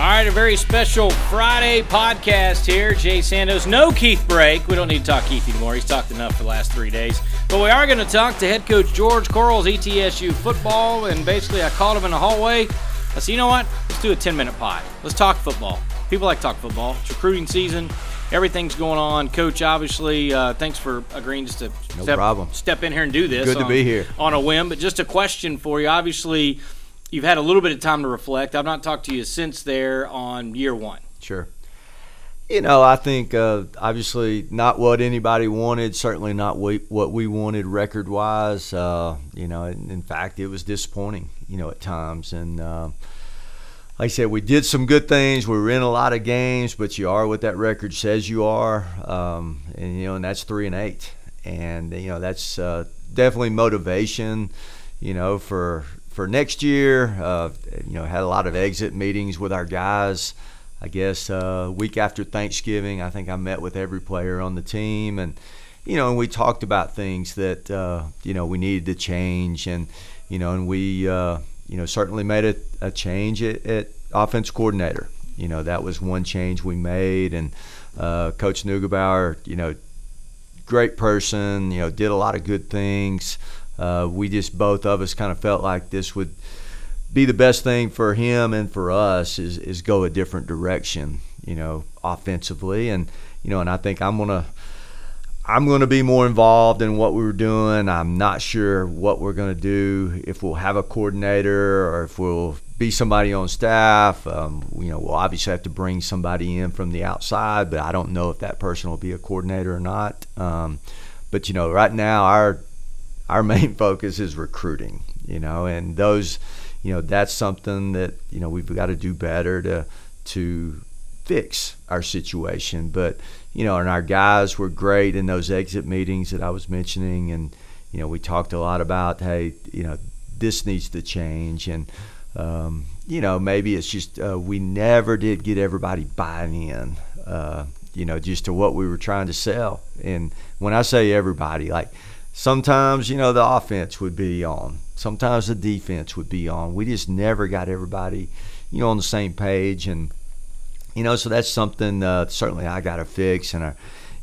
All right, a very special Friday podcast here. Jay Sandos, no Keith Break. We don't need to talk Keith anymore. He's talked enough for the last three days. But we are going to talk to head coach George Quarles, ETSU football. And basically, I called him in the hallway. I said, you know what? Let's do a 10 minute pod. Let's talk football. People like to talk football. It's recruiting season. Everything's going on. Coach, obviously, uh, thanks for agreeing just to No step, problem. step in here and do this. Good to be here. On a whim. But just a question for you. Obviously, you've had a little bit of time to reflect. I've not talked to you since there on year one. Sure. You know, I think uh, obviously not what anybody wanted. Certainly not what we wanted record wise. Uh, you know, in, in fact, it was disappointing. You know, at times, and uh, like I said, we did some good things. We were in a lot of games, but you are what that record says you are, um, and you know, and that's three and eight, and you know that's uh, definitely motivation. You know, for for next year, uh, you know, had a lot of exit meetings with our guys. I guess uh, week after Thanksgiving, I think I met with every player on the team, and you know, and we talked about things that uh, you know we needed to change, and you know, and we uh, you know certainly made a, a change at, at offense coordinator. You know, that was one change we made, and uh, Coach Neugebauer, you know, great person. You know, did a lot of good things. Uh, we just both of us kind of felt like this would be the best thing for him and for us is is go a different direction. You know, offensively, and you know, and I think I'm gonna. I'm going to be more involved in what we were doing. I'm not sure what we're going to do, if we'll have a coordinator or if we'll be somebody on staff. Um, you know, we'll obviously have to bring somebody in from the outside, but I don't know if that person will be a coordinator or not. Um, but you know, right now our our main focus is recruiting. You know, and those, you know, that's something that you know we've got to do better to to fix our situation. But you know, and our guys were great in those exit meetings that I was mentioning, and you know, we talked a lot about, hey, you know, this needs to change, and um, you know, maybe it's just uh, we never did get everybody buying in, uh, you know, just to what we were trying to sell. And when I say everybody, like sometimes you know the offense would be on, sometimes the defense would be on. We just never got everybody, you know, on the same page, and you know, so that's something uh, certainly I got to fix, and I,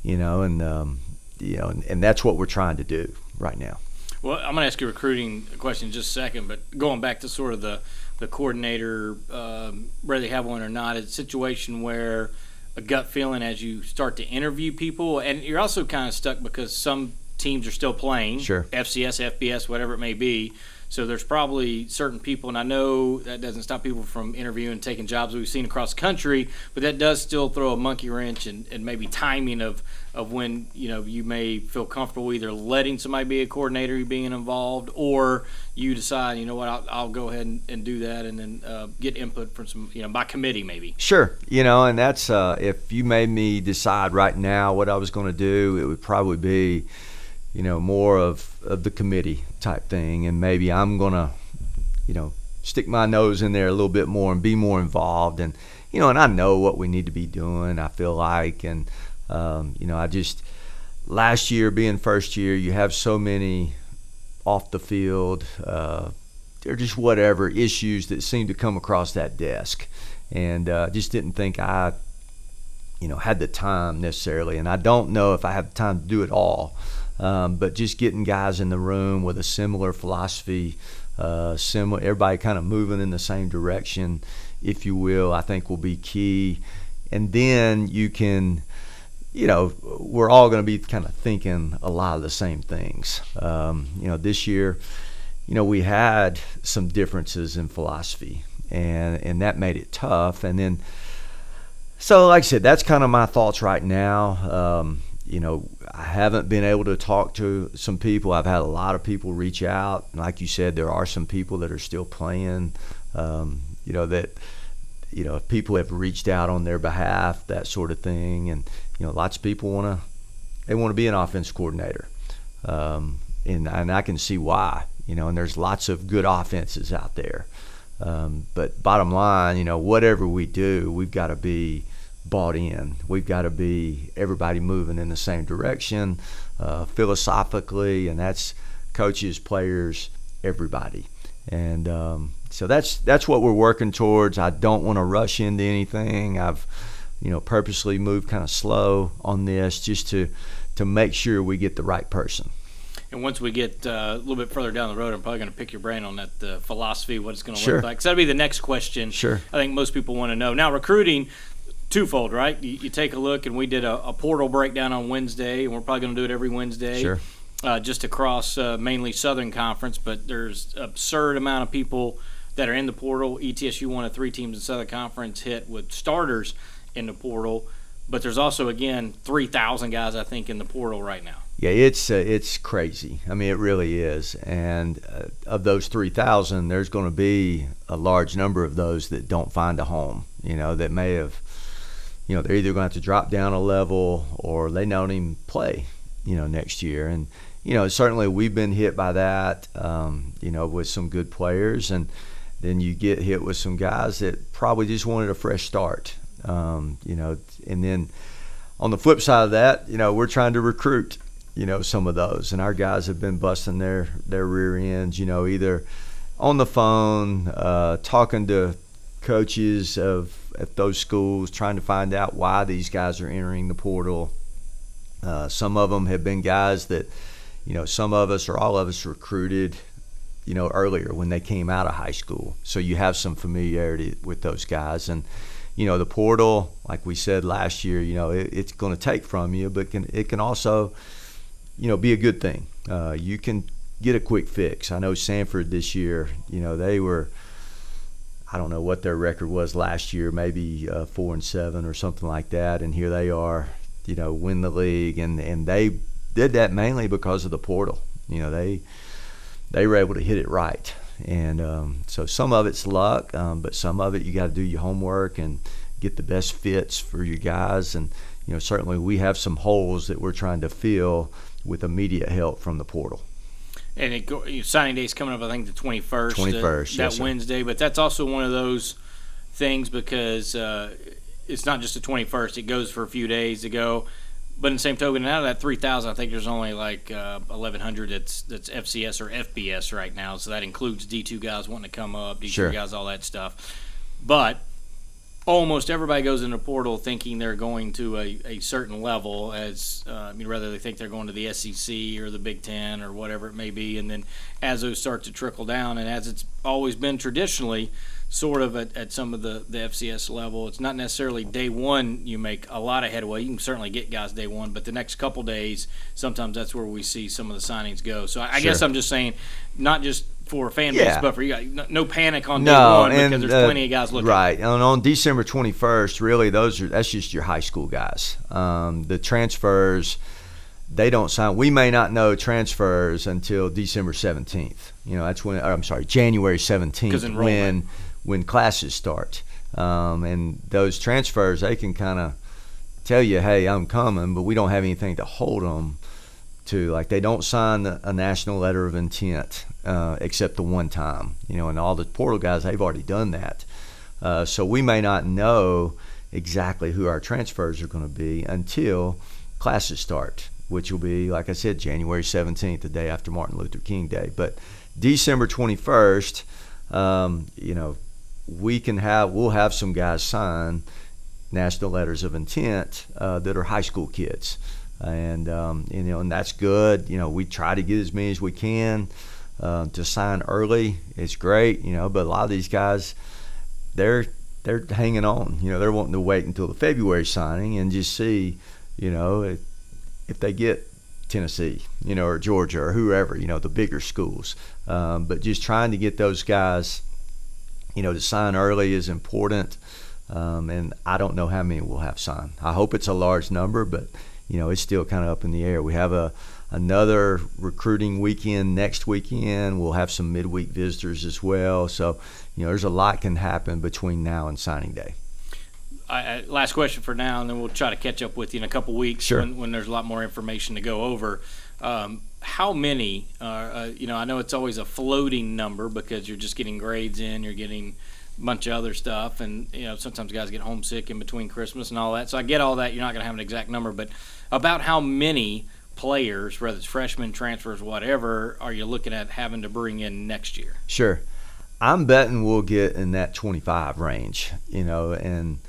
you know, and um, you know, and, and that's what we're trying to do right now. Well, I'm going to ask you a recruiting question in just a second, but going back to sort of the the coordinator, um, whether they have one or not, it's a situation where a gut feeling as you start to interview people, and you're also kind of stuck because some teams are still playing, Sure. FCS, FBS, whatever it may be. So there's probably certain people, and I know that doesn't stop people from interviewing and taking jobs we've seen across the country, but that does still throw a monkey wrench and, and maybe timing of, of when you know you may feel comfortable either letting somebody be a coordinator, you being involved, or you decide, you know what, I'll, I'll go ahead and, and do that, and then uh, get input from some, you know, by committee maybe. Sure, you know, and that's uh, if you made me decide right now what I was going to do, it would probably be, you know, more of, of the committee type thing, and maybe I'm gonna, you know, stick my nose in there a little bit more and be more involved, and you know, and I know what we need to be doing. I feel like, and um, you know, I just last year being first year, you have so many off the field. Uh, they're just whatever issues that seem to come across that desk, and uh, just didn't think I, you know, had the time necessarily, and I don't know if I have time to do it all. Um, but just getting guys in the room with a similar philosophy, uh, similar, everybody kind of moving in the same direction, if you will, I think will be key. And then you can, you know, we're all going to be kind of thinking a lot of the same things. Um, you know, this year, you know, we had some differences in philosophy, and and that made it tough. And then, so like I said, that's kind of my thoughts right now. Um, you know, I haven't been able to talk to some people. I've had a lot of people reach out. And Like you said, there are some people that are still playing. Um, you know that you know, if people have reached out on their behalf, that sort of thing, and you know, lots of people want to they want to be an offense coordinator, um, and and I can see why. You know, and there's lots of good offenses out there. Um, but bottom line, you know, whatever we do, we've got to be bought in. We've got to be everybody moving in the same direction uh, philosophically, and that's coaches, players, everybody. And um, so that's that's what we're working towards. I don't want to rush into anything. I've you know purposely moved kind of slow on this just to to make sure we get the right person. And once we get uh, a little bit further down the road, I'm probably going to pick your brain on that uh, philosophy, what it's going to sure. look like. Because that'll be the next question. Sure. I think most people want to know. Now, recruiting, twofold, right? You, you take a look, and we did a, a, portal breakdown on Wednesday, and we're probably going to do it every Wednesday. Sure. Uh, just across uh, mainly Southern Conference, but there's absurd amount of people that are in the portal. ETSU one of three teams in Southern Conference hit with starters in the portal, but there's also again 3,000 guys I think in the portal right now. Yeah, it's uh, it's crazy. I mean, it really is. And uh, of those 3,000, there's going to be a large number of those that don't find a home. You know, that may have, you know, they're either going to have to drop down a level or they don't even play. You know, next year. And you know, certainly we've been hit by that. Um, you know, with some good players, and then you get hit with some guys that probably just wanted a fresh start. Um, you know, and then on the flip side of that, you know, we're trying to recruit you know some of those and our guys have been busting their their rear ends you know either on the phone uh, talking to coaches of at those schools trying to find out why these guys are entering the portal uh, some of them have been guys that you know some of us or all of us recruited you know earlier when they came out of high school so you have some familiarity with those guys and you know the portal like we said last year you know it, it's going to take from you but can, it can also you know, be a good thing. Uh, you can get a quick fix. I know Samford this year, you know, they were, I don't know what their record was last year, maybe uh, four and seven or something like that, and here they are, you know, win the league, and and they did that mainly because of the portal. You know, they they were able to hit it right, and um, so some of it's luck, um, but some of it you got to do your homework and get the best fits for your guys, and you know, certainly we have some holes that we're trying to fill with immediate help from the portal. And it go, signing day is coming up, I think the 21st. 21st, uh, that yes, Wednesday. But that's also one of those things because uh, it's not just the 21st. It goes for a few days to go. But in the same token, out of that 3,000, I think there's only like uh, 1,100 that's that's FCS or FBS right now. So that includes D2 guys wanting to come up, D two sure. guys, all that stuff. But almost everybody goes into portal thinking they're going to a, a certain level as uh, I mean whether they think they're going to the SEC or the Big 10 or whatever it may be. And then as those start to trickle down and as it's always been traditionally sort of at, at some of the, the FCS level it's not necessarily day one you make a lot of headway. You can certainly get guys day one but the next couple days sometimes that's where we see some of the signings go. So I, I Sure. guess I'm just saying not just for a fan Yeah. base but for you got no, no panic on no, day one and because there's uh, plenty of guys looking right. And on December 21st, really, those are that's just your high school guys. Um, the transfers, they don't sign. We may not know transfers until December 17th. You know, that's when. Or, I'm sorry, January 17th when when classes start. Um, and those transfers, they can kind of tell you, "Hey, I'm coming," but we don't have anything to hold them to. Like they don't sign a national letter of intent uh, except the one time, you know. And all the portal guys, they've already done that. Uh, so we may not know exactly who our transfers are going to be until classes start, which will be, like I said, January 17th, the day after Martin Luther King Day. But December 21st, um, you know, we can have we'll have some guys sign national letters of intent uh, that are high school kids, and um, you know, and that's good. You know, we try to get as many as we can uh, to sign early. It's great, you know, but a lot of these guys, they're they're hanging on. You know, they're wanting to wait until the February signing and just see, you know, if, if they get Tennessee, you know, or Georgia or whoever, you know, the bigger schools. Um, but just trying to get those guys, you know, to sign early is important. Um, and I don't know how many we'll have signed. I hope it's a large number, but you know, it's still kind of up in the air. We have a another recruiting weekend next weekend. We'll have some midweek visitors as well. So, you know, there's a lot can happen between now and signing day. I, last question for now, and then we'll try to catch up with you in a couple weeks sure. when, when, there's a lot more information to go over. Um, how many? Uh, uh, you know, I know it's always a floating number because you're just getting grades in, you're getting bunch of other stuff, and you know sometimes guys get homesick in between Christmas and all that. So I get all that. You're not going to have an exact number, but about how many players, whether it's freshmen, transfers, whatever, are you looking at having to bring in next year? Sure. I'm betting we'll get in that 25 range, you know, and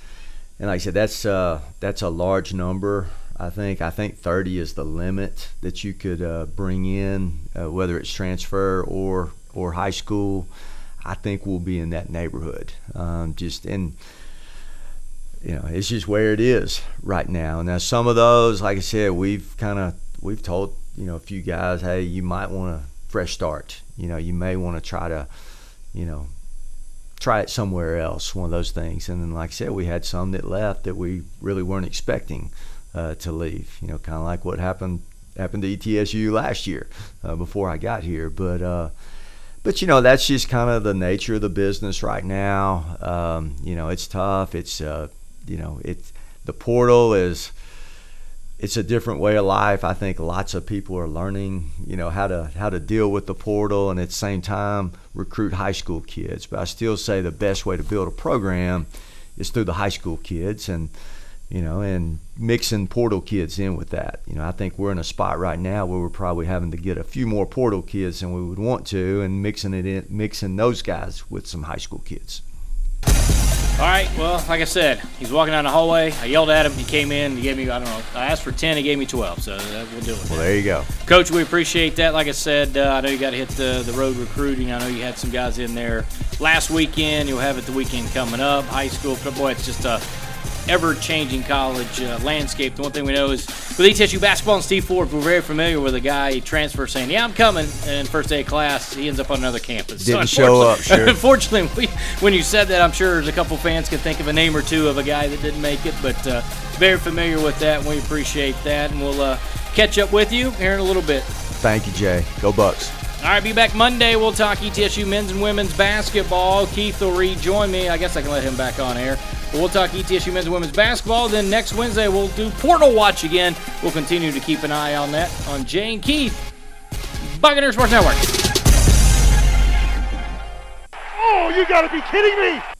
and like I said, that's uh, that's a large number. I think I think 30 is the limit that you could uh, bring in, uh, whether it's transfer or or high school. I think we'll be in that neighborhood. Um, just and you know, it's just where it is right now. Now, some of those, like I said, we've kind of we've told you know a few guys, hey, you might want a fresh start. You know, you may want to try to, you know, try it somewhere else. One of those things. And then, like I said, we had some that left that we really weren't expecting uh, to leave. You know, kind of like what happened happened to ETSU last year uh, before I got here. But uh, but you know, that's just kind of the nature of the business right now. Um, you know, it's tough. It's uh, you know, it's the portal is it's a different way of life. I think lots of people are learning, you know, how to how to deal with the portal and at the same time recruit high school kids. But I still say the best way to build a program is through the high school kids and you know, and mixing portal kids in with that. You know, I think we're in a spot right now where we're probably having to get a few more portal kids than we would want to and mixing it in mixing those guys with some high school kids. All right. Well, like I said, he's walking down the hallway. I yelled at him. He came in. He gave me, I don't know, I asked for 10. He gave me 12. So we'll do it. Well, there you go. Coach, we appreciate that. Like I said, uh, I know you got to hit the, the road recruiting. I know you had some guys in there last weekend. You'll have it the weekend coming up. High school. Boy, it's just a ever-changing college uh, landscape. The one thing we know is with ETSU basketball and Steve Forbes, we're very familiar with a guy transfer saying, "Yeah, I'm coming," and first day of class, he ends up on another campus. Didn't so show up. Sure. Unfortunately, we, when you said that, I'm sure there's a couple fans could think of a name or two of a guy that didn't make it, but uh, very familiar with that, and we appreciate that, and we'll uh, catch up with you here in a little bit. Thank you, Jay. Go Bucs. All right, be back Monday. We'll talk ETSU men's and women's basketball. Keith will rejoin me. I guess I can let him back on air. We'll talk ETSU men's and women's basketball. Then next Wednesday, we'll do Portal Watch again. We'll continue to keep an eye on that on Jay and Keith, Buccaneer Sports Network. Oh, you got to be kidding me!